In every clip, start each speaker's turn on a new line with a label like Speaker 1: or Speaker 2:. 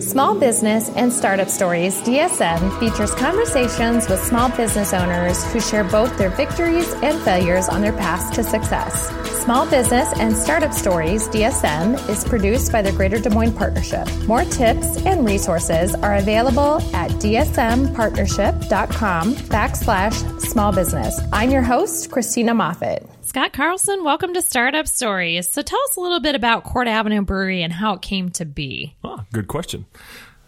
Speaker 1: Small Business and Startup Stories DSM features conversations with small business owners who share both their victories and failures on their path to success. Small Business and Startup Stories DSM is produced by the Greater Des Moines Partnership. More tips and resources are available at dsmpartnership.com backslash small business. I'm your host, Christina Moffat.
Speaker 2: Scott Carlson, welcome to Startup Stories. So tell us a little bit about Court Avenue Brewery and how it came to be.
Speaker 3: Ah, good question.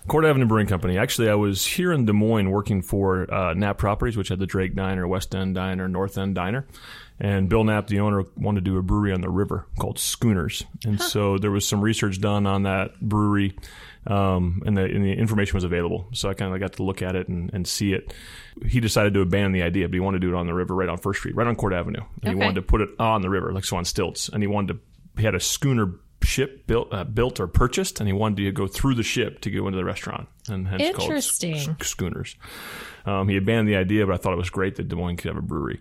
Speaker 3: Court Avenue Brewing Company. Actually, I was here in Des Moines working for uh, Knapp Properties, which had the Drake Diner, West End Diner, North End Diner. And Bill Knapp, the owner, wanted to do a brewery on the river called Schooners. And huh. so there was some research done on that brewery, um, and, the, and, the, information was available. So I kind of got to look at it and, and, see it. He decided to abandon the idea, but he wanted to do it on the river, right on First Street, right on Court Avenue. And okay. he wanted to put it on the river, like so on stilts. And he wanted to, he had a schooner ship built uh, built or purchased, and he wanted to go through the ship to go into the restaurant, and hence
Speaker 2: Interesting.
Speaker 3: called schooners. Um, he abandoned the idea, but I thought it was great that Des Moines could have a brewery.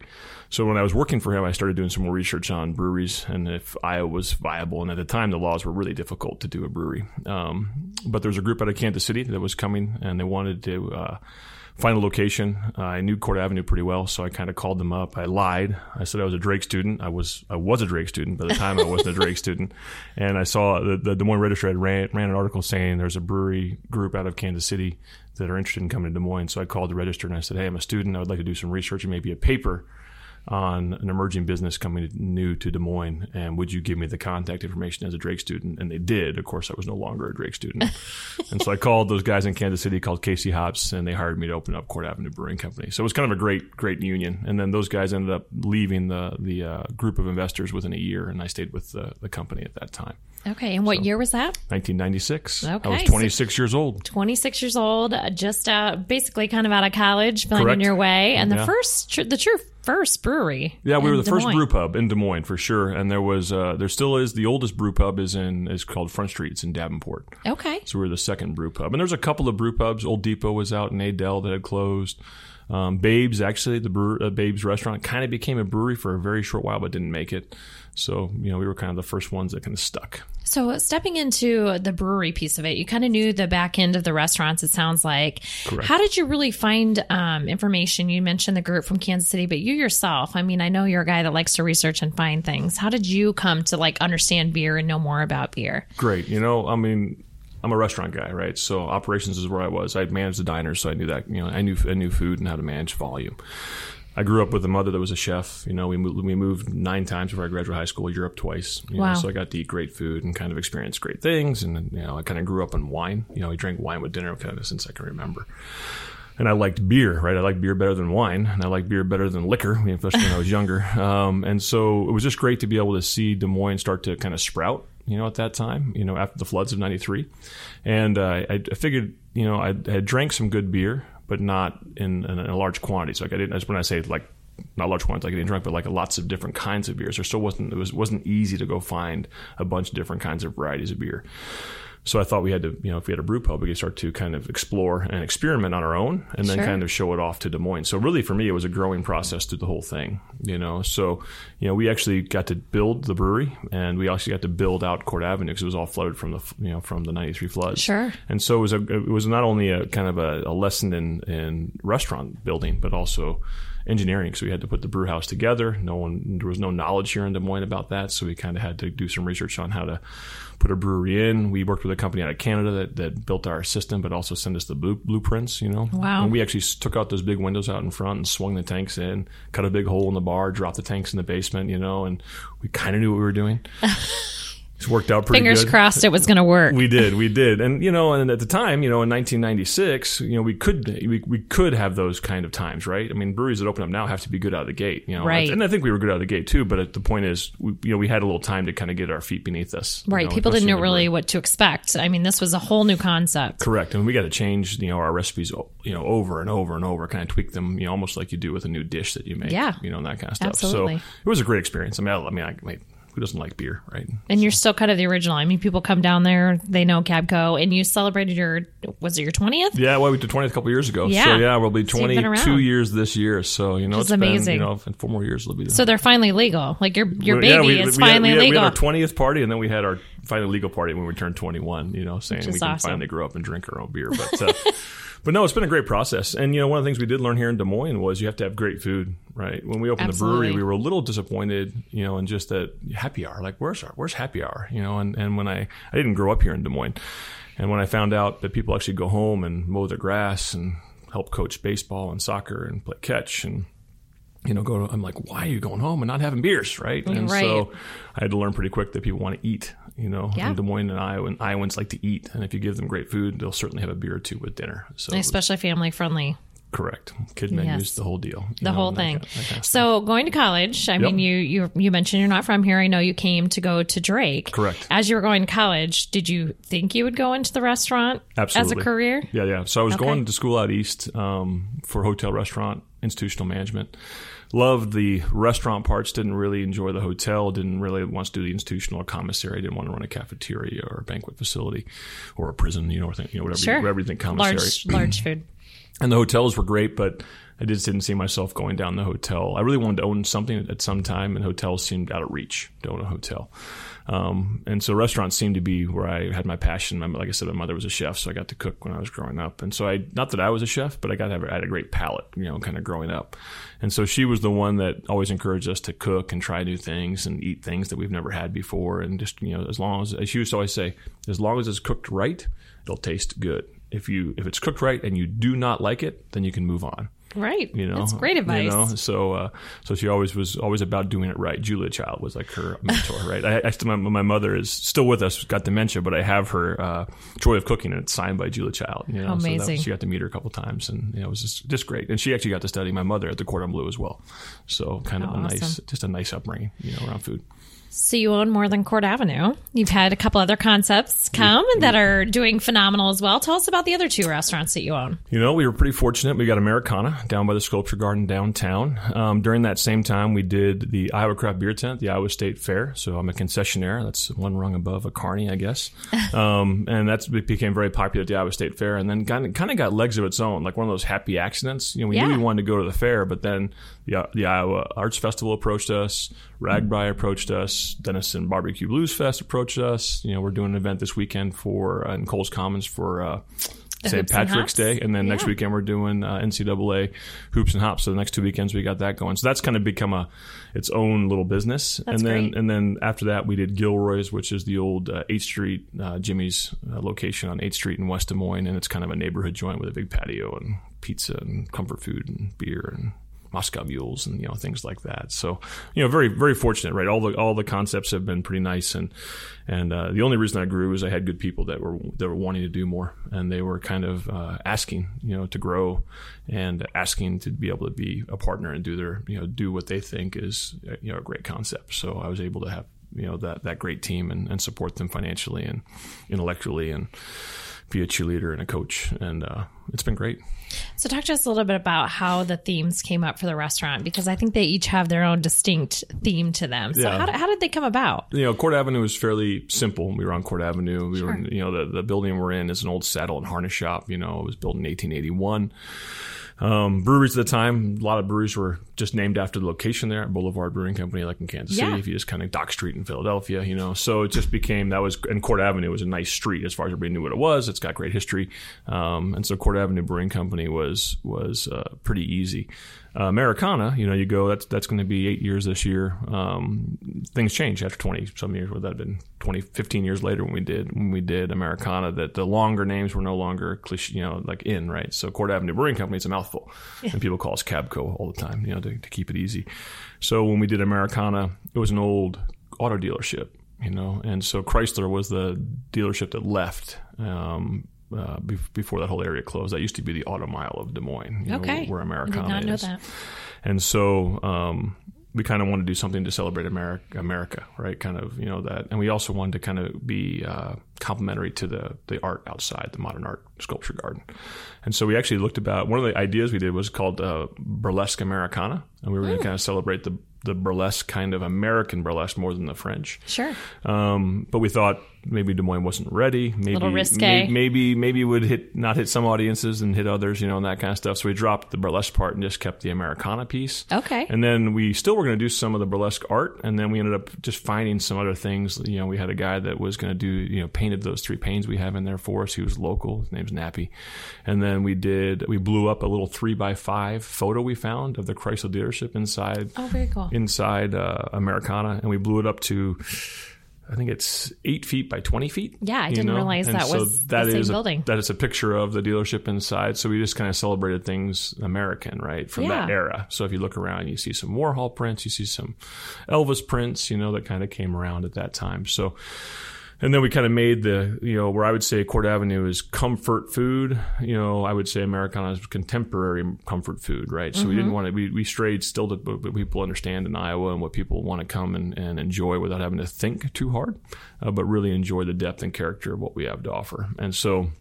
Speaker 3: So when I was working for him, I started doing some more research on breweries and if Iowa was viable. And at the time, the laws were really difficult to do a brewery. Um, but there was a group out of Kansas City that was coming, and they wanted to. Uh, find a location. Uh, I knew Court Avenue pretty well, so I kind of called them up. I lied. I said I was a Drake student. I was I was a Drake student. By the time I wasn't a Drake student, and I saw the, the Des Moines Register had ran, ran an article saying there's a brewery group out of Kansas City that are interested in coming to Des Moines. So I called the Register and I said, Hey, I'm a student. I would like to do some research and maybe a paper on an emerging business coming new to Des Moines, and would you give me the contact information as a Drake student? And they did. Of course, I was no longer a Drake student, and so I called those guys in Kansas City called Casey Hops, and they hired me to open up Court Avenue Brewing Company. So it was kind of a great, great union. And then those guys ended up leaving the the uh, group of investors within a year, and I stayed with the, the company at that time.
Speaker 2: Okay, and what so, year was that?
Speaker 3: 1996. Okay, I was 26 so years old.
Speaker 2: 26 years old, uh, just uh, basically kind of out of college, finding your way, and yeah. the first, tr- the true first brewery.
Speaker 3: Yeah, we were the Des first Moines. brew pub in Des Moines for sure, and there was uh, there still is the oldest brew pub is in is called Front Street. It's in Davenport.
Speaker 2: Okay,
Speaker 3: so we are the second brew pub, and there's a couple of brew pubs. Old Depot was out in Adel that had closed. Um, Babes actually the brewer, uh, Babes restaurant kind of became a brewery for a very short while, but didn't make it. So you know we were kind of the first ones that kind of stuck.
Speaker 2: So, stepping into the brewery piece of it, you kind of knew the back end of the restaurants, it sounds like.
Speaker 3: Correct.
Speaker 2: How did you really find um, information? You mentioned the group from Kansas City, but you yourself, I mean, I know you're a guy that likes to research and find things. How did you come to like understand beer and know more about beer?
Speaker 3: Great. You know, I mean, I'm a restaurant guy, right? So operations is where I was. I managed the diners, so I knew that. You know, I knew I knew food and how to manage volume. I grew up with a mother that was a chef. You know, we moved, we moved nine times before I graduated high school, Europe twice. You
Speaker 2: wow.
Speaker 3: Know, so I got to eat great food and kind of experience great things. And, you know, I kind of grew up on wine. You know, we drank wine with dinner kind of since I can remember. And I liked beer, right? I liked beer better than wine, and I liked beer better than liquor, especially when I was younger. Um, and so it was just great to be able to see Des Moines start to kind of sprout, you know, at that time, you know, after the floods of '93. And uh, I, I figured, you know, I had drank some good beer, but not in, in, a large quantity. So like I didn't. When I say like not large quantities like getting drunk, but like lots of different kinds of beers. There still wasn't it was wasn't easy to go find a bunch of different kinds of varieties of beer. So I thought we had to, you know, if we had a brew pub, we could start to kind of explore and experiment on our own, and then
Speaker 2: sure.
Speaker 3: kind of show it off to Des Moines. So really, for me, it was a growing process through the whole thing, you know. So you know, we actually got to build the brewery, and we actually got to build out Court Avenue because it was all flooded from the, you know, from the '93 floods.
Speaker 2: Sure.
Speaker 3: And so it was a, it was not only a kind of a, a lesson in in restaurant building, but also engineering. So we had to put the brew house together. No one, there was no knowledge here in Des Moines about that. So we kind of had to do some research on how to put a brewery in. We worked with a company out of Canada that, that built our system, but also sent us the blue, blueprints, you know.
Speaker 2: Wow.
Speaker 3: And we actually took out those big windows out in front and swung the tanks in, cut a big hole in the bar, dropped the tanks in the basement, you know, and we kind of knew what we were doing. It's worked out pretty good.
Speaker 2: Fingers
Speaker 3: good.
Speaker 2: crossed it was going to work.
Speaker 3: We did, we did, and you know, and at the time, you know, in 1996, you know, we could we, we could have those kind of times, right? I mean, breweries that open up now have to be good out of the gate, you know,
Speaker 2: right?
Speaker 3: And I think we were good out of the gate too. But the point is, we, you know, we had a little time to kind of get our feet beneath us,
Speaker 2: right?
Speaker 3: You know,
Speaker 2: People didn't know really what to expect. I mean, this was a whole new concept.
Speaker 3: Correct, and we got to change, you know, our recipes, you know, over and over and over, kind of tweak them, you know, almost like you do with a new dish that you make,
Speaker 2: yeah,
Speaker 3: you know, and that kind of stuff.
Speaker 2: Absolutely.
Speaker 3: So it was a great experience. I mean, I, I mean, I, I who doesn't like beer, right?
Speaker 2: And so. you're still kind of the original. I mean, people come down there, they know Cabco, and you celebrated your was it your twentieth?
Speaker 3: Yeah, well, we did twentieth a couple years ago.
Speaker 2: Yeah.
Speaker 3: So yeah, we'll be twenty two years this year. So you know,
Speaker 2: it's
Speaker 3: amazing.
Speaker 2: Been,
Speaker 3: you know, in four more years, it'll be.
Speaker 2: So they're finally legal. Like your your baby
Speaker 3: yeah, we,
Speaker 2: is
Speaker 3: we
Speaker 2: finally
Speaker 3: had, we
Speaker 2: legal.
Speaker 3: We had our twentieth party, and then we had our finally legal party when we turn 21. You know, saying we can
Speaker 2: awesome.
Speaker 3: finally grow up and drink our own beer. But uh, but no, it's been a great process. And you know, one of the things we did learn here in Des Moines was you have to have great food. Right when we opened
Speaker 2: Absolutely.
Speaker 3: the brewery, we were a little disappointed. You know, in just that happy hour. Like, where's our where's happy hour? You know, and and when I I didn't grow up here in Des Moines, and when I found out that people actually go home and mow their grass and help coach baseball and soccer and play catch and you know, go to, I'm like, why are you going home and not having beers? Right. And
Speaker 2: Right.
Speaker 3: so I had to learn pretty quick that people want to eat, you know,
Speaker 2: Yeah.
Speaker 3: in Des Moines and Iowa, and Iowans like to eat. And if you give them great food, they'll certainly have a beer or two with dinner. So
Speaker 2: Especially family friendly.
Speaker 3: correct. Kid menus,
Speaker 2: Yes.
Speaker 3: the whole deal.
Speaker 2: The
Speaker 3: know,
Speaker 2: whole
Speaker 3: that
Speaker 2: thing.
Speaker 3: kind of- that kind of.
Speaker 2: So going to college, I mean, you, you you mentioned you're not from here. I know you came to go to Drake.
Speaker 3: Correct.
Speaker 2: As you were going to college, did you think you would go into the restaurant
Speaker 3: Absolutely.
Speaker 2: as a career?
Speaker 3: Yeah, yeah. So I was
Speaker 2: Okay.
Speaker 3: going to school out east um, for hotel, restaurant, institutional management. Loved the restaurant parts. Didn't really enjoy the hotel. Didn't really want to do the institutional or commissary. Didn't want to run a cafeteria or a banquet facility or a prison. You know, or thing, you know whatever,
Speaker 2: Sure.
Speaker 3: whatever you think commissary.
Speaker 2: Large large food.
Speaker 3: and the hotels were great, but I just didn't see myself going down the hotel. I really wanted to own something at some time, and hotels seemed out of reach to own a hotel. Um, and so restaurants seemed to be where I had my passion. My, like I said, my mother was a chef, so I got to cook when I was growing up. And so I, not that I was a chef, but I got to have, I had a great palate, you know, kind of growing up. And so she was the one that always encouraged us to cook and try new things and eat things that we've never had before. And just, you know, as long as, as she used to always say, as long as it's cooked right, it'll taste good. If you, if it's cooked right and you do not like it, then you can move on
Speaker 2: Right.
Speaker 3: you know
Speaker 2: That's great advice.
Speaker 3: you know so uh, so she always was always about doing it right julia child was like her mentor right I, I still my, my mother is still with us got dementia but i have her uh, joy of cooking and it's signed by julia child you know so
Speaker 2: Amazing.
Speaker 3: she got to meet her a couple times and you know, it was just, just great and she actually got to study my mother at the cordon bleu as well so kind of
Speaker 2: Oh,
Speaker 3: a nice just a nice upbringing you know around food
Speaker 2: So you own more than Court Avenue. You've had a couple other concepts come that are doing phenomenal as well. Tell us about the other two restaurants that you own.
Speaker 3: You know, we were pretty fortunate. We got Americana down by the Sculpture Garden downtown. Um, during that same time, we did the Iowa Craft Beer Tent, the Iowa State Fair. So I'm a concessionaire. That's one rung above a carney, I guess. Um, and that became very popular at the Iowa State Fair, and then kind of, kind of got legs of its own, like one of those happy accidents. You know, we
Speaker 2: Yeah.
Speaker 3: knew we wanted to go to the fair, but then the, the Iowa Arts Festival approached us, RAGBRAI approached us, Denison Barbecue Blues Fest approached us. You know, we're doing an event this weekend for uh, in Cowles Commons for. Uh, St.
Speaker 2: And
Speaker 3: Patrick's Day, and then next weekend we're doing uh, NCAA hoops and hops. So the next two weekends we got that going. So that's kind of become a its own little business.
Speaker 2: That's
Speaker 3: and then
Speaker 2: great.
Speaker 3: and then after that we did Gilroy's, which is the old uh, 8th Street uh, Jimmy's uh, location on 8th Street in West Des Moines, and it's kind of a neighborhood joint with a big patio and pizza and comfort food and beer and Moscow mules and you know things like that. So you know, very very fortunate, right? All the all the concepts have been pretty nice, and and uh, the only reason I grew is I had good people that were that were wanting to do more, and they were kind of uh, asking, you know, to grow and asking to be able to be a partner and do their you know do what they think is uh, you know a great concept. So I was able to have you know that that great team and, and support them financially and intellectually and be a cheerleader and a coach, and uh, it's been great.
Speaker 2: So talk to us a little bit about how the themes came up for the restaurant because I think they each have their own distinct theme to them. So
Speaker 3: Yeah.
Speaker 2: how, did- how did they come about?
Speaker 3: you know, Court Avenue was fairly simple. We were on Court Avenue. We were, you know, the, the building we're in is an old saddle and harness shop. You know, it was built in 1881. Um, breweries at the time, a lot of breweries were just named after the location there Boulevard Brewing Company, like in Kansas
Speaker 2: Yeah.
Speaker 3: City. If you just kind of Dock Street in Philadelphia, you know, so it just became that was and Court Avenue was a nice street as far as everybody knew what it was. It's got great history, um, and so Court Avenue Brewing Company was was uh, pretty easy. Uh, Americana, you know, you go that's that's going to be eight years this year. Um, things change after twenty some years. Would that have been 20, 15 years later when we did when we did Americana? That the longer names were no longer cliche, you know, like in right. So Court Avenue Brewing Company, it's a mouthful, and people call us Cabco all the time, you know, to, to keep it easy. So when we did Americana, it was an old auto dealership, you know, and so Chrysler was the dealership that left. Um, uh, be- before that whole area closed, that used to be the Auto Mile of Des Moines, you know,
Speaker 2: Okay.
Speaker 3: where
Speaker 2: I
Speaker 3: Americana
Speaker 2: know
Speaker 3: is.
Speaker 2: that.
Speaker 3: And so um, we kind of wanted to do something to celebrate America, America, right? Kind of, you know, that. And we also wanted to kind of be uh, complementary to the, the art outside, the modern art sculpture garden. And so we actually looked about, one of the ideas we did was called uh, Burlesque Americana. And we were going to kind of celebrate the, the burlesque kind of American burlesque more than the French.
Speaker 2: Sure.
Speaker 3: Um, but we thought maybe Des Moines wasn't ready. Maybe may- maybe maybe would hit not hit some audiences and hit others, you know, and that kind of stuff. So we dropped the burlesque part and just kept the Americana piece.
Speaker 2: Okay.
Speaker 3: And then we still were going to do some of the burlesque art, and then we ended up just finding some other things. You know, we had a guy that was going to do, you know, painted those three panes we have in there for us. He was local. His name's Nappy. And then we did, we blew up a little three by five photo we found of the Chrysler dealership inside
Speaker 2: Oh, very cool.
Speaker 3: inside uh, Americana, and we blew it up to. I think it's eight feet by twenty feet.
Speaker 2: Yeah, I didn't
Speaker 3: know?
Speaker 2: realize
Speaker 3: And
Speaker 2: that
Speaker 3: so
Speaker 2: was the
Speaker 3: that
Speaker 2: same
Speaker 3: is a-
Speaker 2: building.
Speaker 3: that is a picture of the dealership inside. So we just kind of celebrated things American, right, from that era. So if you look around, you see some Warhol prints, you see some Elvis prints, you know, that kind of came around at that time. So. And then we kind of made the, you know, where I would say Court Avenue is comfort food. You know, I would say Americana is contemporary comfort food, right? So we
Speaker 2: Mm-hmm.
Speaker 3: didn't want to, we, we strayed still to what people understand in Iowa and what people want to come and, and enjoy without having to think too hard, uh, but really enjoy the depth and character of what we have to offer. And so,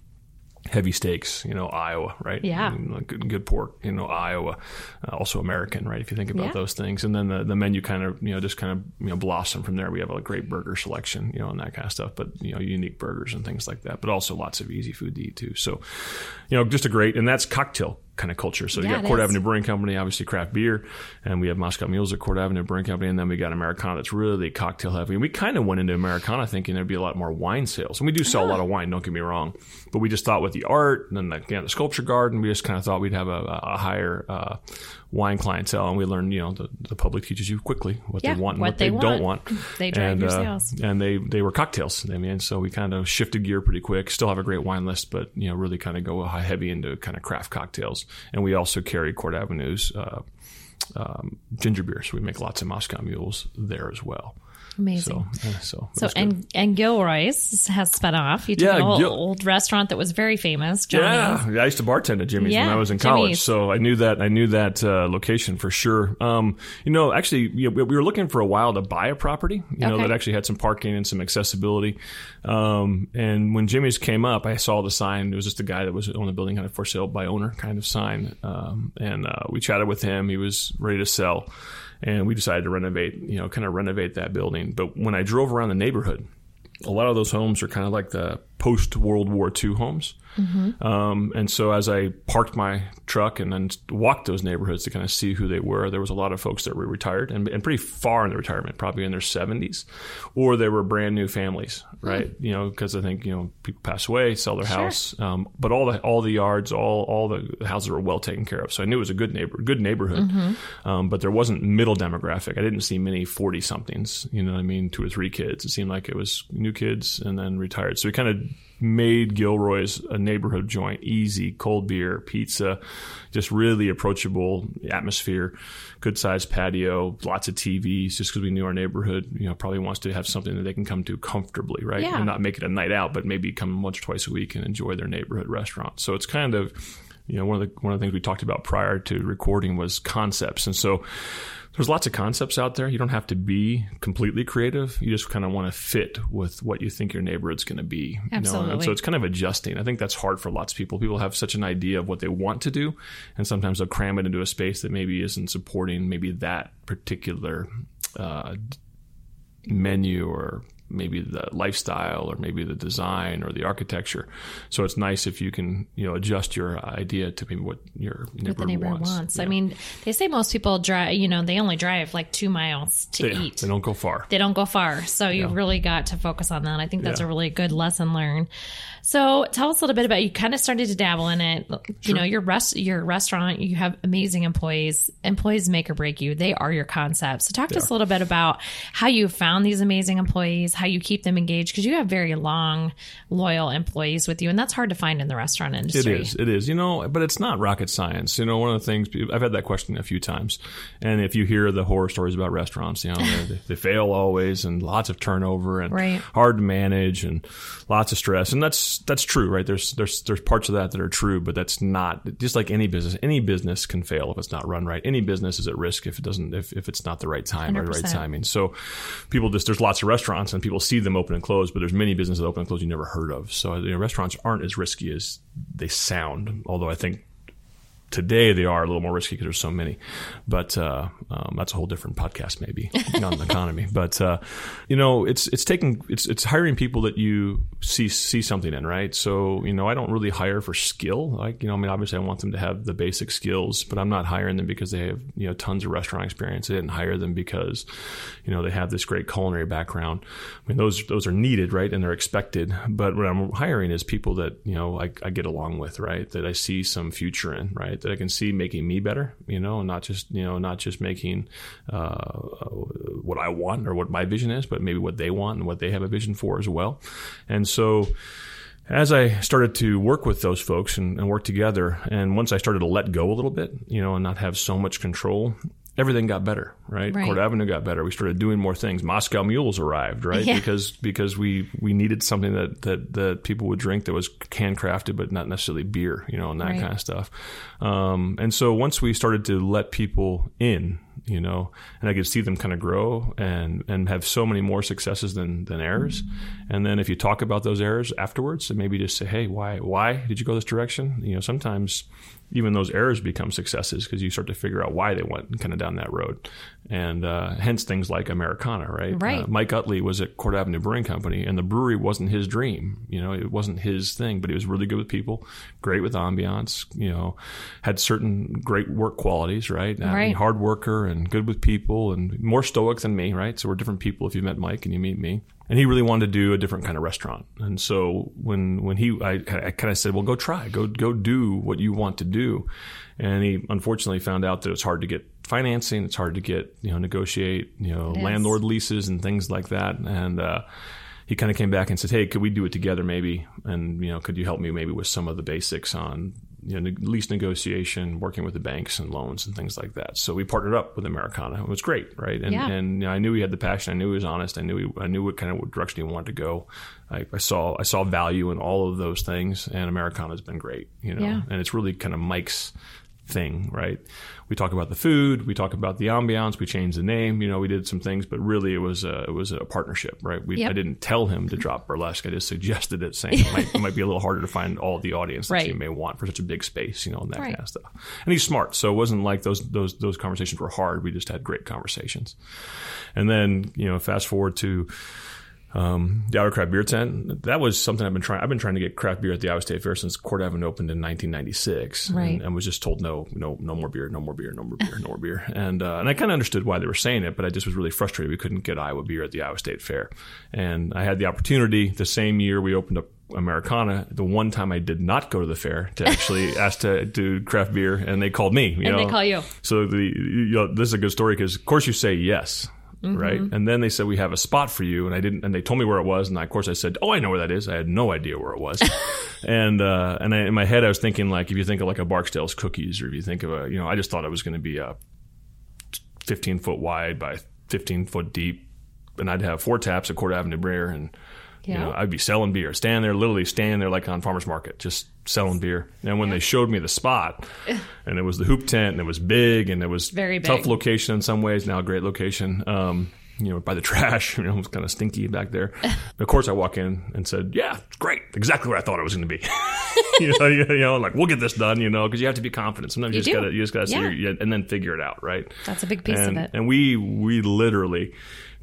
Speaker 3: heavy steaks, you know, Iowa, right?
Speaker 2: Yeah.
Speaker 3: Good, good pork, you know, Iowa, uh, also American, right? If you think about
Speaker 2: Yeah.
Speaker 3: those things, and then the, the menu kind of, you know, just kind of, you know, blossom from there. We have a great burger selection, you know, and that kind of stuff, but, you know, unique burgers and things like that, but also lots of easy food to eat too. So, you know, just a great, and that's cocktail kind of culture. So you
Speaker 2: Yeah,
Speaker 3: got Court
Speaker 2: is.
Speaker 3: Avenue Brewing Company, obviously craft beer, and we have Moscow Mules at Court Avenue Brewing Company, and then we got Americana that's really cocktail heavy. And we kind of went into Americana thinking there'd be a lot more wine sales, and we do sell a lot of wine. Don't get me wrong, but we just thought with the art and then the, again, the sculpture garden, we just kind of thought we'd have a, a higher uh, wine clientele, and we learned, you know, the, the public teaches you quickly what
Speaker 2: Yeah,
Speaker 3: they want and
Speaker 2: what
Speaker 3: what, they,
Speaker 2: they
Speaker 3: don't
Speaker 2: want.
Speaker 3: want.
Speaker 2: They drive
Speaker 3: and,
Speaker 2: your
Speaker 3: uh,
Speaker 2: sales.
Speaker 3: and they they were cocktails. I mean, so we kind of shifted gear pretty quick. Still have a great wine list, but you know, really kind of go heavy into kind of craft cocktails. And we also carry Court Avenue's uh, um, ginger beer, so we make lots of Moscow Mules there as well.
Speaker 2: Amazing.
Speaker 3: So, yeah, so,
Speaker 2: So
Speaker 3: that's good.
Speaker 2: and and Gilroy's has spun off. You took
Speaker 3: Yeah,
Speaker 2: an old,
Speaker 3: Gil-
Speaker 2: old restaurant that was very famous, Johnny's.
Speaker 3: Yeah, I used to bartend at Jimmy's when I was in college,
Speaker 2: Jimmy's.
Speaker 3: so I knew that I knew that uh, location for sure. Um, you know, actually, you know, we- we were looking for a while to buy a property, you know, that actually had some parking and some accessibility. Um, and when Jimmy's came up, I saw the sign. It was just a guy that was on the building, kind of for sale by owner kind of sign. Um, and uh, we chatted with him. He was ready to sell, and we decided to renovate. You know, kind of renovate that building. But when I drove around the neighborhood, a lot of those homes are kind of like the post World War II homes. Um, and so as I parked my truck and then walked those neighborhoods to kind of see who they were, there was a lot of folks that were retired and, and pretty far in the retirement, probably in their 70s, or they were brand new families, right? You know, because I think you know people pass away, sell their house, um, but all the all the yards, all all the houses were well taken care of. So I knew it was a good neighbor, good neighborhood, um, but there wasn't middle demographic. I didn't see many 40 somethings. You know what I mean? Two or three kids. It seemed like it was new kids and then retired. So we kind of made Gilroy's a neighborhood joint, easy, cold beer, pizza, just really approachable atmosphere, good sized patio, lots of TVs, just because we knew our neighborhood, you know, probably wants to have something that they can come to comfortably, right?
Speaker 2: Yeah.
Speaker 3: And not make it a night out, but maybe come once or twice a week and enjoy their neighborhood restaurant. So it's kind of, you know, one of the one of the things we talked about prior to recording was concepts. And so there's lots of concepts out there. You don't have to be completely creative. You just kind of want to fit with what you think your neighborhood's going to be. you know? And
Speaker 2: Absolutely.
Speaker 3: so it's kind of adjusting. I think that's hard for lots of people. People have such an idea of what they want to do, and sometimes they'll cram it into a space that maybe isn't supporting maybe that particular uh, menu or maybe the lifestyle or maybe the design or the architecture. So it's nice if you can, you know, adjust your idea to maybe what your neighbor,
Speaker 2: What the neighborhood
Speaker 3: wants.
Speaker 2: wants. I mean, they say most people drive. You know, they only drive like two miles to eat.
Speaker 3: they don't go far.
Speaker 2: they don't go far. So you
Speaker 3: Yeah.
Speaker 2: really got to focus on that. I think that's
Speaker 3: Yeah.
Speaker 2: a really good lesson learned. So tell us a little bit about you kind of started to dabble in it. You know, your rest your restaurant, you have amazing employees. Employees make or break you. They are your concept. So talk to us a little bit about how you found these amazing employees, how you keep them engaged because you have very long loyal employees with you and that's hard to find in the restaurant industry.
Speaker 3: is. It is. You know, but it's not rocket science. You know, one of the things I've had that question a few times, and if you hear the horror stories about restaurants, you know, they, they fail always, and lots of turnover, and
Speaker 2: Right.
Speaker 3: hard to manage, and lots of stress, and that's that's true, right? There's there's there's parts of that that are true, but that's not just like any business. Any business can fail if it's not run right. Any business is at risk if it doesn't if, if it's not the right time or the right timing. So people just there's lots of restaurants and people see them open and close, but there's many businesses open and close you never heard of. So you know, restaurants aren't as risky as they sound. Although I think today they are a little more risky because there's so many. But uh, um, that's a whole different podcast, maybe on the economy. But uh, you know, it's it's taking it's it's hiring people that you see see something in, right? So you know, I don't really hire for skill. Like you know, I mean, obviously, I want them to have the basic skills, but I'm not hiring them because they have you know tons of restaurant experience. I didn't hire them because you know they have this great culinary background. I mean, those those are needed, right, and they're expected. But what I'm hiring is people that you know I, I get along with, right? That I see some future in, right? That I can see making me better, you know, not just you know not just making uh, what I want or what my vision is, but maybe what they want and what they have a vision for as well. And so as I started to work with those folks and, and, work together, and once I started to let go a little bit, you know, and not have so much control, everything got better, right? right? Court Avenue got better. We started doing more things. Moscow Mules arrived, right? Yeah. Because because we we needed something that, that that people would drink that was handcrafted, but not necessarily beer, you know, and that right. kind of stuff. Um, and so once we started to let people in, you know, and I could see them kind of grow and and have so many more successes than than errors. And then if you talk about those errors afterwards, and maybe just say, hey, why why did you go this direction? You know, sometimes even those errors become successes because you start to figure out why they went kind of down that road. And uh, hence things like Americana, right?
Speaker 2: Right.
Speaker 3: Uh, Mike Utley was at Court Avenue Brewing Company, and the brewery wasn't his dream. You know, it wasn't his thing, but he was really good with people, great with ambiance. You know, had certain great work qualities, right?
Speaker 2: right. I mean,
Speaker 3: hard worker and good with people, and more stoic than me, right? So we're different people if you met Mike and you meet me and he really wanted to do a different kind of restaurant. And so when when he, I, I kind of said, well, go try, go go do what you want to do. And he unfortunately found out that it's hard to get financing, it's hard to get you know negotiate you know landlord leases and things like that. And uh, he kind of came back and said, hey, could we do it together maybe? And you know, could you help me maybe with some of the basics on you know, lease negotiation, working with the banks and loans and things like that. So we partnered up with Americana. It was great, right? And,
Speaker 2: yeah.
Speaker 3: and you know, I knew he had the passion. I knew he was honest. I knew he, I knew what kind of direction he wanted to go. I, I, saw I saw value in all of those things, and Americana has been great. You know,
Speaker 2: yeah.
Speaker 3: and it's really kind of Mike's thing, right? We talk about the food, we talk about the ambiance, we changed the name, you know, we did some things, but really it was a, it was a partnership, right? We,
Speaker 2: yep.
Speaker 3: I didn't tell him to drop burlesque. I just suggested it, saying it might, it might be a little harder to find all the audience that
Speaker 2: right.
Speaker 3: you may want for such a big space, you know, and that
Speaker 2: right.
Speaker 3: kind of stuff. And he's smart, so it wasn't like those those those conversations were hard. We just had great conversations. And then you know, fast forward to um, the Iowa Craft Beer Tent. That was something I've been trying. I've been trying to get craft beer at the Iowa State Fair since Court Avenue opened in 1996,
Speaker 2: right.
Speaker 3: and, and, was just told no, no, no more beer, no more beer, no more beer, no more beer. And uh, and I kind of understood why they were saying it, but I just was really frustrated we couldn't get Iowa beer at the Iowa State Fair. And I had the opportunity the same year we opened up Americana, the one time I did not go to the fair to actually ask to do craft beer, and they called me. You
Speaker 2: and
Speaker 3: know?
Speaker 2: they call you.
Speaker 3: So the you know, this is a good story because, of course, you say yes, Mm-hmm. right? And then they said we have a spot for you, and I didn't. And they told me where it was, and I, of course I said, "Oh, I know where that is." I had no idea where it was, and uh, and I, in my head I was thinking like, if you think of like a Barksdale's cookies, or if you think of a, you know, I just thought it was going to be a 15 foot wide by 15 foot deep, and I'd have four taps at Court Avenue Brewer, and
Speaker 2: yeah.
Speaker 3: you know, I'd be selling beer, stand there, literally standing there like on farmers market, just selling beer. And when yeah. they showed me the spot, and it was the hoop tent, and it was big, and it was
Speaker 2: very big.
Speaker 3: tough location in some ways, now a great location. Um, you know, by the trash, you know, it was kind of stinky back there. of course, I walk in and said, "Yeah, it's great, exactly what I thought it was going to be." you, know, you, know, like we'll get this done, you know, because you have to be confident. Sometimes you, you just gotta, you just gotta yeah. and then figure it out, right?
Speaker 2: That's a big piece
Speaker 3: and,
Speaker 2: of it.
Speaker 3: And we, we literally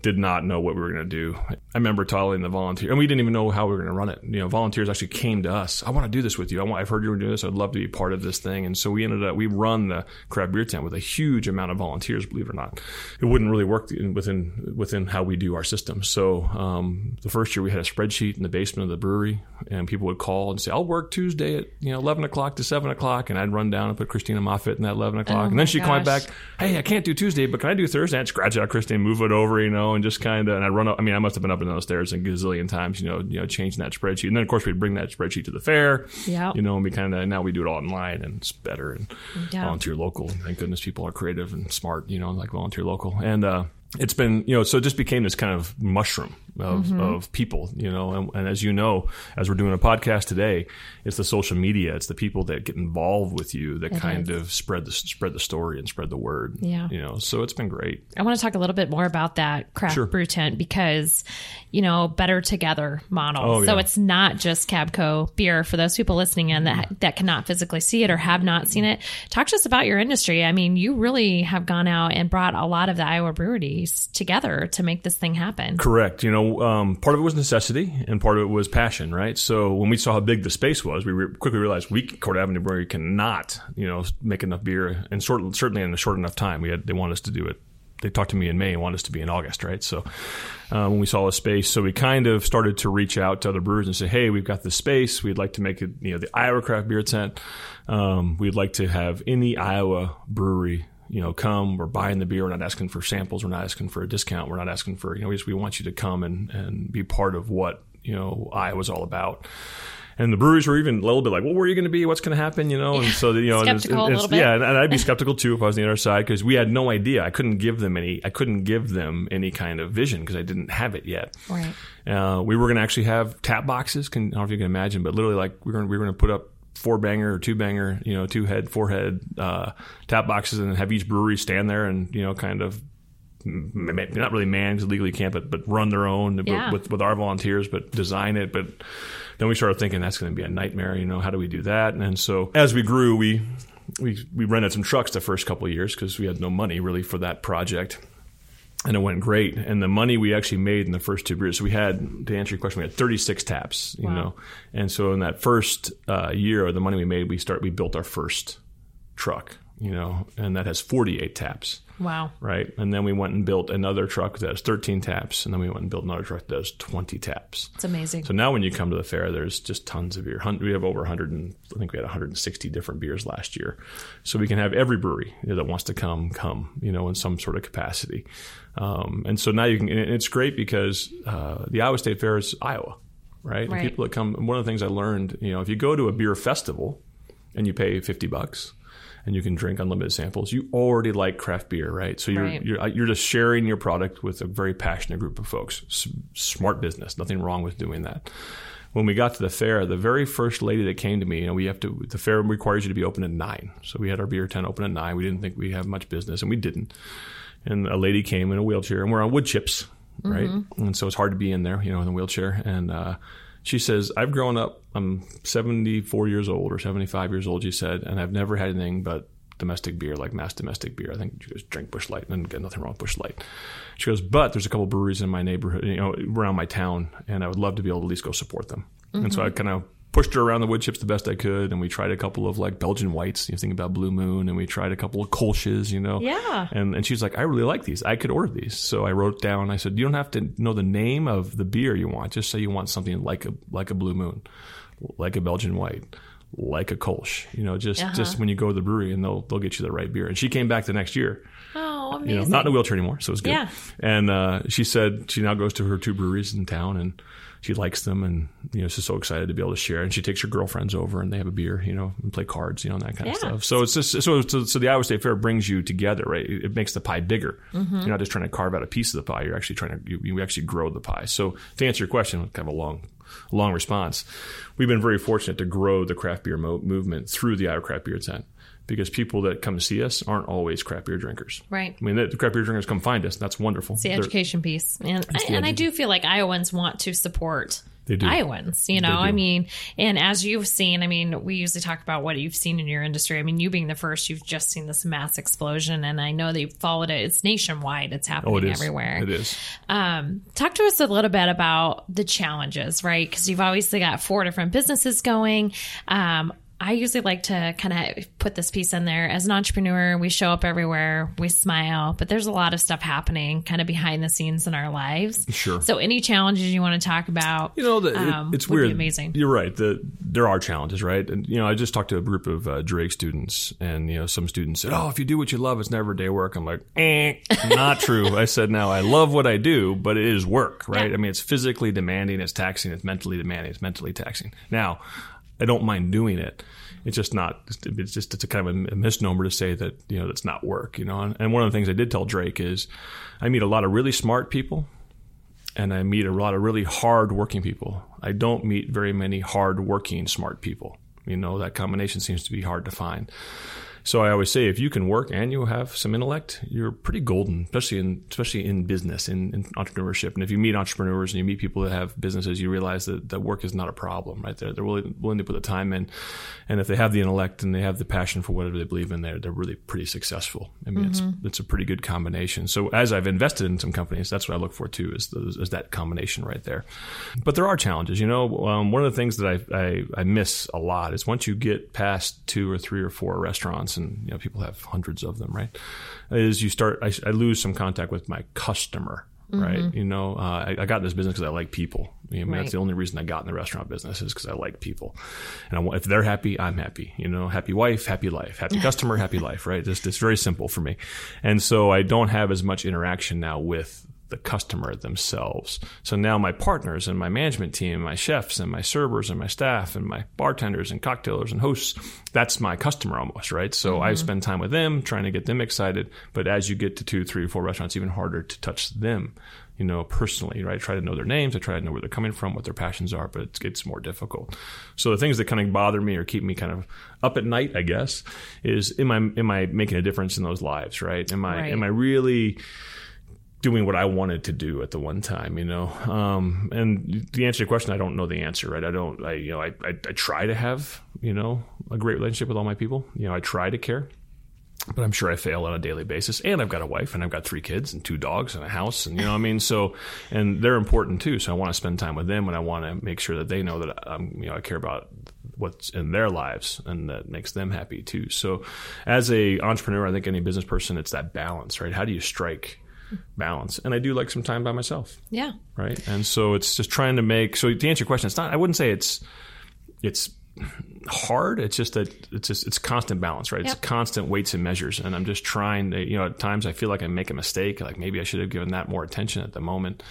Speaker 3: did not know what we were going to do. I remember telling the volunteer, and we didn't even know how we were going to run it. You know, volunteers actually came to us. I want to do this with you. I want, I've heard you were doing this. I'd love to be part of this thing. And so we ended up, we run the craft beer tent with a huge amount of volunteers, believe it or not. It wouldn't really work within, within how we do our system. So, um, the first year we had a spreadsheet in the basement of the brewery and people would call and say, I'll work Tuesday at, you know, 11 o'clock to 7 o'clock. And I'd run down and put Christina Moffett in that 11 o'clock.
Speaker 2: Oh
Speaker 3: and then she'd call me back, Hey, I can't do Tuesday, but can I do Thursday? I'd scratch out Christine, move it over, you know, and just kind of, and I'd run up. I mean, I must have been up and down the stairs a gazillion times, you know, you know, changing that spreadsheet. And then of course we'd bring that spreadsheet to the fair.
Speaker 2: Yeah.
Speaker 3: You know, and we kind of now we do it all online and it's better and
Speaker 2: Yeah.
Speaker 3: volunteer local. Thank goodness people are creative and smart, you know, like volunteer local. And uh it's been, you know, so it just became this kind of mushroom, of, mm-hmm. of people, you know, and, and, as you know, as we're doing a podcast today, it's the social media, it's the people that get involved with you that it kind is. of spread the spread the story and spread the word.
Speaker 2: Yeah,
Speaker 3: you know, so it's been great.
Speaker 2: I want to talk a little bit more about that craft sure. brew tent because, you know, better together model. Oh, so it's not just Cabco beer for those people listening in that mm-hmm. that cannot physically see it or have not seen it. Talk to us about your industry. I mean, you really have gone out and brought a lot of the Iowa breweries together to make this thing happen.
Speaker 3: Correct. You know, um, part of it was necessity and part of it was passion, right? So when we saw how big the space was, we re- quickly realized we, Court Avenue Brewery, cannot, you know, make enough beer and sort, certainly in a short enough time. We had, they wanted us to do it. They talked to me in May and want us to be in August, right? So uh, when we saw a space, so we kind of started to reach out to other brewers and say, "Hey, we've got this space. We'd like to make it, you know, the Iowa Craft Beer Tent. Um, we'd like to have any Iowa brewery you know, come, we're buying the beer. We're not asking for samples. We're not asking for a discount. We're not asking for, you know, we just, we want you to come and, and be part of what, you know, Iowa's all about. And the breweries were even a little bit like, well, where are you going to be? What's going to happen? You know, and so, you know,
Speaker 2: it's, it's,
Speaker 3: yeah, and I'd be skeptical too if I was on the other side because we had no idea. I couldn't give them any, I couldn't give them any kind of vision because I didn't have it yet.
Speaker 2: Right.
Speaker 3: Uh, we were going to actually have tap boxes. Can, I don't know if you can imagine, but literally like we we're going we were going to put up four banger or two banger, you know, two head, four head uh, tap boxes, and have each brewery stand there and you know, kind of not really man because legally can't, but but run their own
Speaker 2: yeah.
Speaker 3: with with our volunteers, but design it. But then we started thinking that's going to be a nightmare. You know, how do we do that? And so as we grew, we we we rented some trucks the first couple of years because we had no money really for that project and it went great. And the money we actually made in the first two years, so we had to answer your question, we had 36 taps, you wow. know, and so in that first uh, year, of the money we made, we start we built our first truck, you know, and that has 48 taps.
Speaker 2: Wow.
Speaker 3: Right. And then we went and built another truck that has 13 taps. And then we went and built another truck that has 20 taps.
Speaker 2: It's amazing.
Speaker 3: So now when you come to the fair, there's just tons of beer. We have over 100, and, I think we had 160 different beers last year. So we can have every brewery that wants to come, come, you know, in some sort of capacity. Um, and so now you can, it's great because uh, the Iowa State Fair is Iowa, right?
Speaker 2: right.
Speaker 3: And people that come, one of the things I learned, you know, if you go to a beer festival and you pay 50 bucks, and you can drink unlimited samples. You already like craft beer, right? So you're right. you're, uh, you're just sharing your product with a very passionate group of folks. S- smart business, nothing wrong with doing that. When we got to the fair, the very first lady that came to me, you know, we have to the fair requires you to be open at nine, so we had our beer tent open at nine. We didn't think we have much business, and we didn't and a lady came in a wheelchair, and we're on wood chips, right? Mm-hmm. And so it's hard to be in there, you know, in the wheelchair. And uh, she says, "I've grown up. I'm 74 years old or 75 years old," she said, "and I've never had anything but domestic beer, like mass domestic beer. I think she goes drink Busch Light, and get nothing wrong with Busch Light." She goes, "But there's a couple breweries in my neighborhood, you know, around my town, and I would love to be able to at least go support them." Mm-hmm. And so I mm-hmm. kind of pushed her around the wood chips the best I could, and we tried a couple of like Belgian whites. You think about Blue Moon, and we tried a couple of Kolsch's, you know.
Speaker 2: Yeah.
Speaker 3: And and she's like, I really like these. I could order these. So I wrote down. I said, you don't have to know the name of the beer you want. Just say you want something like a like a Blue Moon, like a Belgian white. Like a Kolsch, you know, just uh-huh. just when you go to the brewery and they'll they'll get you the right beer. And she came back the next year,
Speaker 2: Oh, amazing.
Speaker 3: You know, not in a wheelchair anymore, so it was good.
Speaker 2: Yeah.
Speaker 3: And uh, she said she now goes to her two breweries in town and she likes them and you know she's so excited to be able to share. And she takes her girlfriends over and they have a beer you know and play cards you know and that kind
Speaker 2: yeah.
Speaker 3: of stuff. So it's just so, so, so the Iowa State Fair brings you together right? It makes the pie bigger. Mm-hmm. you're not just trying to carve out a piece of the pie. You're actually trying to you, you actually grow the pie. So to answer your question kind of a long long response. We've been very fortunate to grow the craft beer mo- movement through the Iowa Craft Beer Tent because people that come to see us aren't always craft beer drinkers.
Speaker 2: Right.
Speaker 3: I mean, the, craft beer drinkers come find us. That's wonderful.
Speaker 2: It's the education They're, piece. And, I, and I do feel like Iowans want to support
Speaker 3: they do.
Speaker 2: Iowans, you know, I mean, and as you've seen, I mean, we usually talk about what you've seen in your industry. I mean, you being the first, you've just seen this mass explosion, and I know that you've followed it. It's nationwide. It's happening
Speaker 3: oh, it
Speaker 2: everywhere.
Speaker 3: It is.
Speaker 2: Um, talk to us a little bit about the challenges, right? Because you've obviously got four different businesses going. Um, I usually like to kind of put this piece in there. As an entrepreneur, we show up everywhere, we smile, but there's a lot of stuff happening kind of behind the scenes in our lives.
Speaker 3: Sure.
Speaker 2: So, any challenges you want to talk about?
Speaker 3: You know, the, um, it, it's weird. amazing. You're right. The, there are challenges, right? And you know, I just talked to a group of uh, Drake students, and you know, some students said, "Oh, if you do what you love, it's never day work." I'm like, eh, not true. I said, "Now I love what I do, but it is work, right? Yeah. I mean, it's physically demanding, it's taxing, it's mentally demanding, it's mentally taxing." Now, I don't mind doing it. It's just not. It's just it's a kind of a misnomer to say that you know that's not work. You know, and, and one of the things I did tell Drake is, I meet a lot of really smart people, and I meet a lot of really hard working people. I don't meet very many hard working smart people. You know, that combination seems to be hard to find. So I always say, if you can work and you have some intellect, you're pretty golden, especially in especially in business, in, in entrepreneurship. And if you meet entrepreneurs and you meet people that have businesses, you realize that, that work is not a problem, right? They're they're willing, willing to put the time in, and if they have the intellect and they have the passion for whatever they believe in, they're they're really pretty successful. I mean, mm-hmm. it's it's a pretty good combination. So as I've invested in some companies, that's what I look for too, is those, is that combination right there. But there are challenges. You know, um, one of the things that I, I I miss a lot is once you get past two or three or four restaurants and you know people have hundreds of them, right? Is you start I, I lose some contact with my customer, right? Mm-hmm. You know, uh, I, I, got in this business because I like people. I mean, right. that's the only reason I got in the restaurant business is because I like people, and I, if they're happy, I'm happy. You know, happy wife, happy life, happy customer, happy life, right? Just it's very simple for me, and so I don't have as much interaction now with the customer themselves. So now my partners and my management team, my chefs and my servers and my staff and my bartenders and cocktailers and hosts, that's my customer almost, right? So mm-hmm. I spend time with them trying to get them excited. But as you get to two, three, four restaurants, even harder to touch them, you know, personally, right? I try to know their names. I try to know where they're coming from, what their passions are, but it gets more difficult. So the things that kind of bother me or keep me kind of up at night, I guess, is am I, am I making a difference in those lives, right? Am I, right. am I really, doing what I wanted to do at the one time, you know. Um, and the answer to your question, I don't know the answer, right? I don't, I, you know, I, I, I, try to have, you know, a great relationship with all my people. You know, I try to care, but I'm sure I fail on a daily basis. And I've got a wife and I've got three kids and two dogs and a house and, you know what I mean? So, and they're important too. So I want to spend time with them and I want to make sure that they know that I'm, you know, I care about what's in their lives and that makes them happy too. So as a entrepreneur, I think any business person, it's that balance, right? How do you strike balance. And I do like some time by myself.
Speaker 2: Yeah.
Speaker 3: Right. And so it's just trying to make. So to answer your question, it's not. I wouldn't say it's it's hard. It's just that it's just it's constant balance, right? Yep. It's constant weights and measures, and I'm just trying to. You know, at times I feel like I make a mistake. Like maybe I should have given that more attention at the moment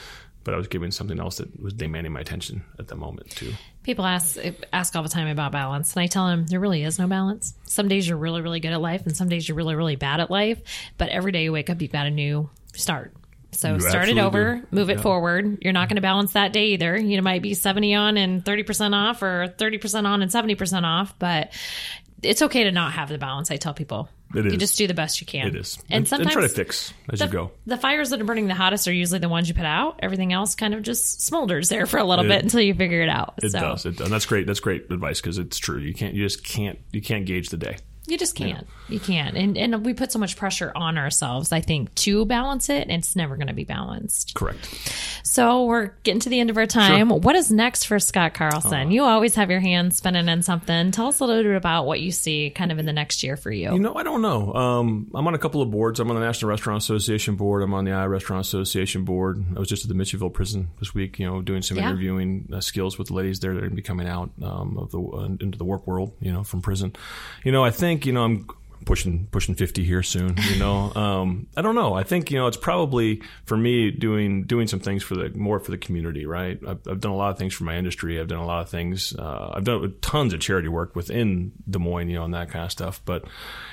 Speaker 3: but I was giving something else that was demanding my attention at the moment too.
Speaker 2: People ask ask all the time about balance, and I tell them there really is no balance. Some days you're really really good at life, and some days you're really really bad at life. But every day you wake up, you've got a new start. So you start it over, do. move it yeah. forward. You're not going to balance that day either. You might be 70 on and 30% off or 30% on and 70% off, but it's okay to not have the balance. I tell people. It is. You just do the best you can.
Speaker 3: It is. And, and sometimes and try to fix as
Speaker 2: the,
Speaker 3: you go.
Speaker 2: The fires that are burning the hottest are usually the ones you put out. Everything else kind of just smolders there for a little it, bit until you figure it out.
Speaker 3: It so. does. It does. And that's great. That's great advice because it's true. You can't. You just can't. You can't gauge the day.
Speaker 2: You just can't. Yeah. You can't. And and we put so much pressure on ourselves, I think, to balance it, and it's never going to be balanced.
Speaker 3: Correct.
Speaker 2: So we're getting to the end of our time. Sure. What is next for Scott Carlson? Uh, you always have your hands spinning in something. Tell us a little bit about what you see kind of in the next year for you.
Speaker 3: You know, I don't know. Um, I'm on a couple of boards. I'm on the National Restaurant Association board. I'm on the I Restaurant Association board. I was just at the Mitchellville prison this week, you know, doing some yeah. interviewing uh, skills with the ladies there that are going to be coming out um, of the uh, into the work world, you know, from prison. You know, I think, you know, I'm pushing pushing 50 here soon you know? Um, i don't know. I think you know it's probably for me doing doing some things for the more for the community right? I've, I've done a lot of things for my industry. I've done a lot of things uh, i've done tons of charity work within des moines you know and that kind of stuff. But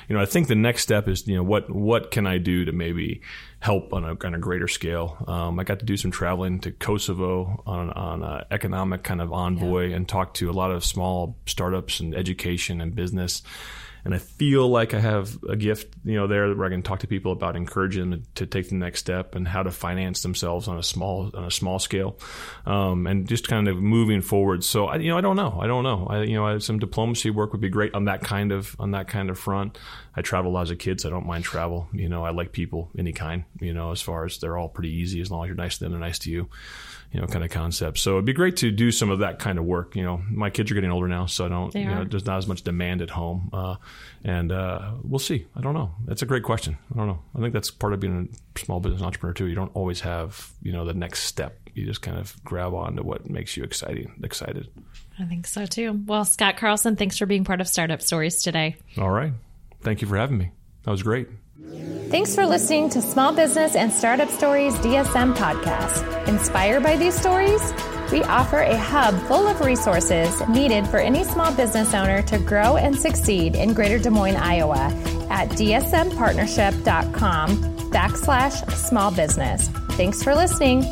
Speaker 3: you know i think the next step is you know what what can i do to maybe help on a, on a greater scale? Um, i got to do some traveling to kosovo on, on an economic kind of envoy yeah. and talk to a lot of small startups and education and business and I feel like I have a gift, you know, there where I can talk to people about encouraging them to take the next step and how to finance themselves on a small on a small scale, um, and just kind of moving forward. So I, you know, I don't know, I don't know. I, you know, I, some diplomacy work would be great on that kind of on that kind of front. I travel a lot as a kid, so I don't mind travel. You know, I like people, any kind. You know, as far as they're all pretty easy as long as you're nice to them, they're nice to you you know, kind of concept. So it'd be great to do some of that kind of work. You know, my kids are getting older now, so I don't, they you know, there's not as much demand at home. Uh, and uh, we'll see. I don't know. That's a great question. I don't know. I think that's part of being a small business entrepreneur too. You don't always have, you know, the next step. You just kind of grab on to what makes you exciting, excited.
Speaker 2: I think so too. Well, Scott Carlson, thanks for being part of Startup Stories today.
Speaker 3: All right. Thank you for having me. That was great.
Speaker 1: Thanks for listening to Small Business and Startup Stories DSM podcast. Inspired by these stories, we offer a hub full of resources needed for any small business owner to grow and succeed in Greater Des Moines, Iowa at dsmpartnership.com backslash small business. Thanks for listening.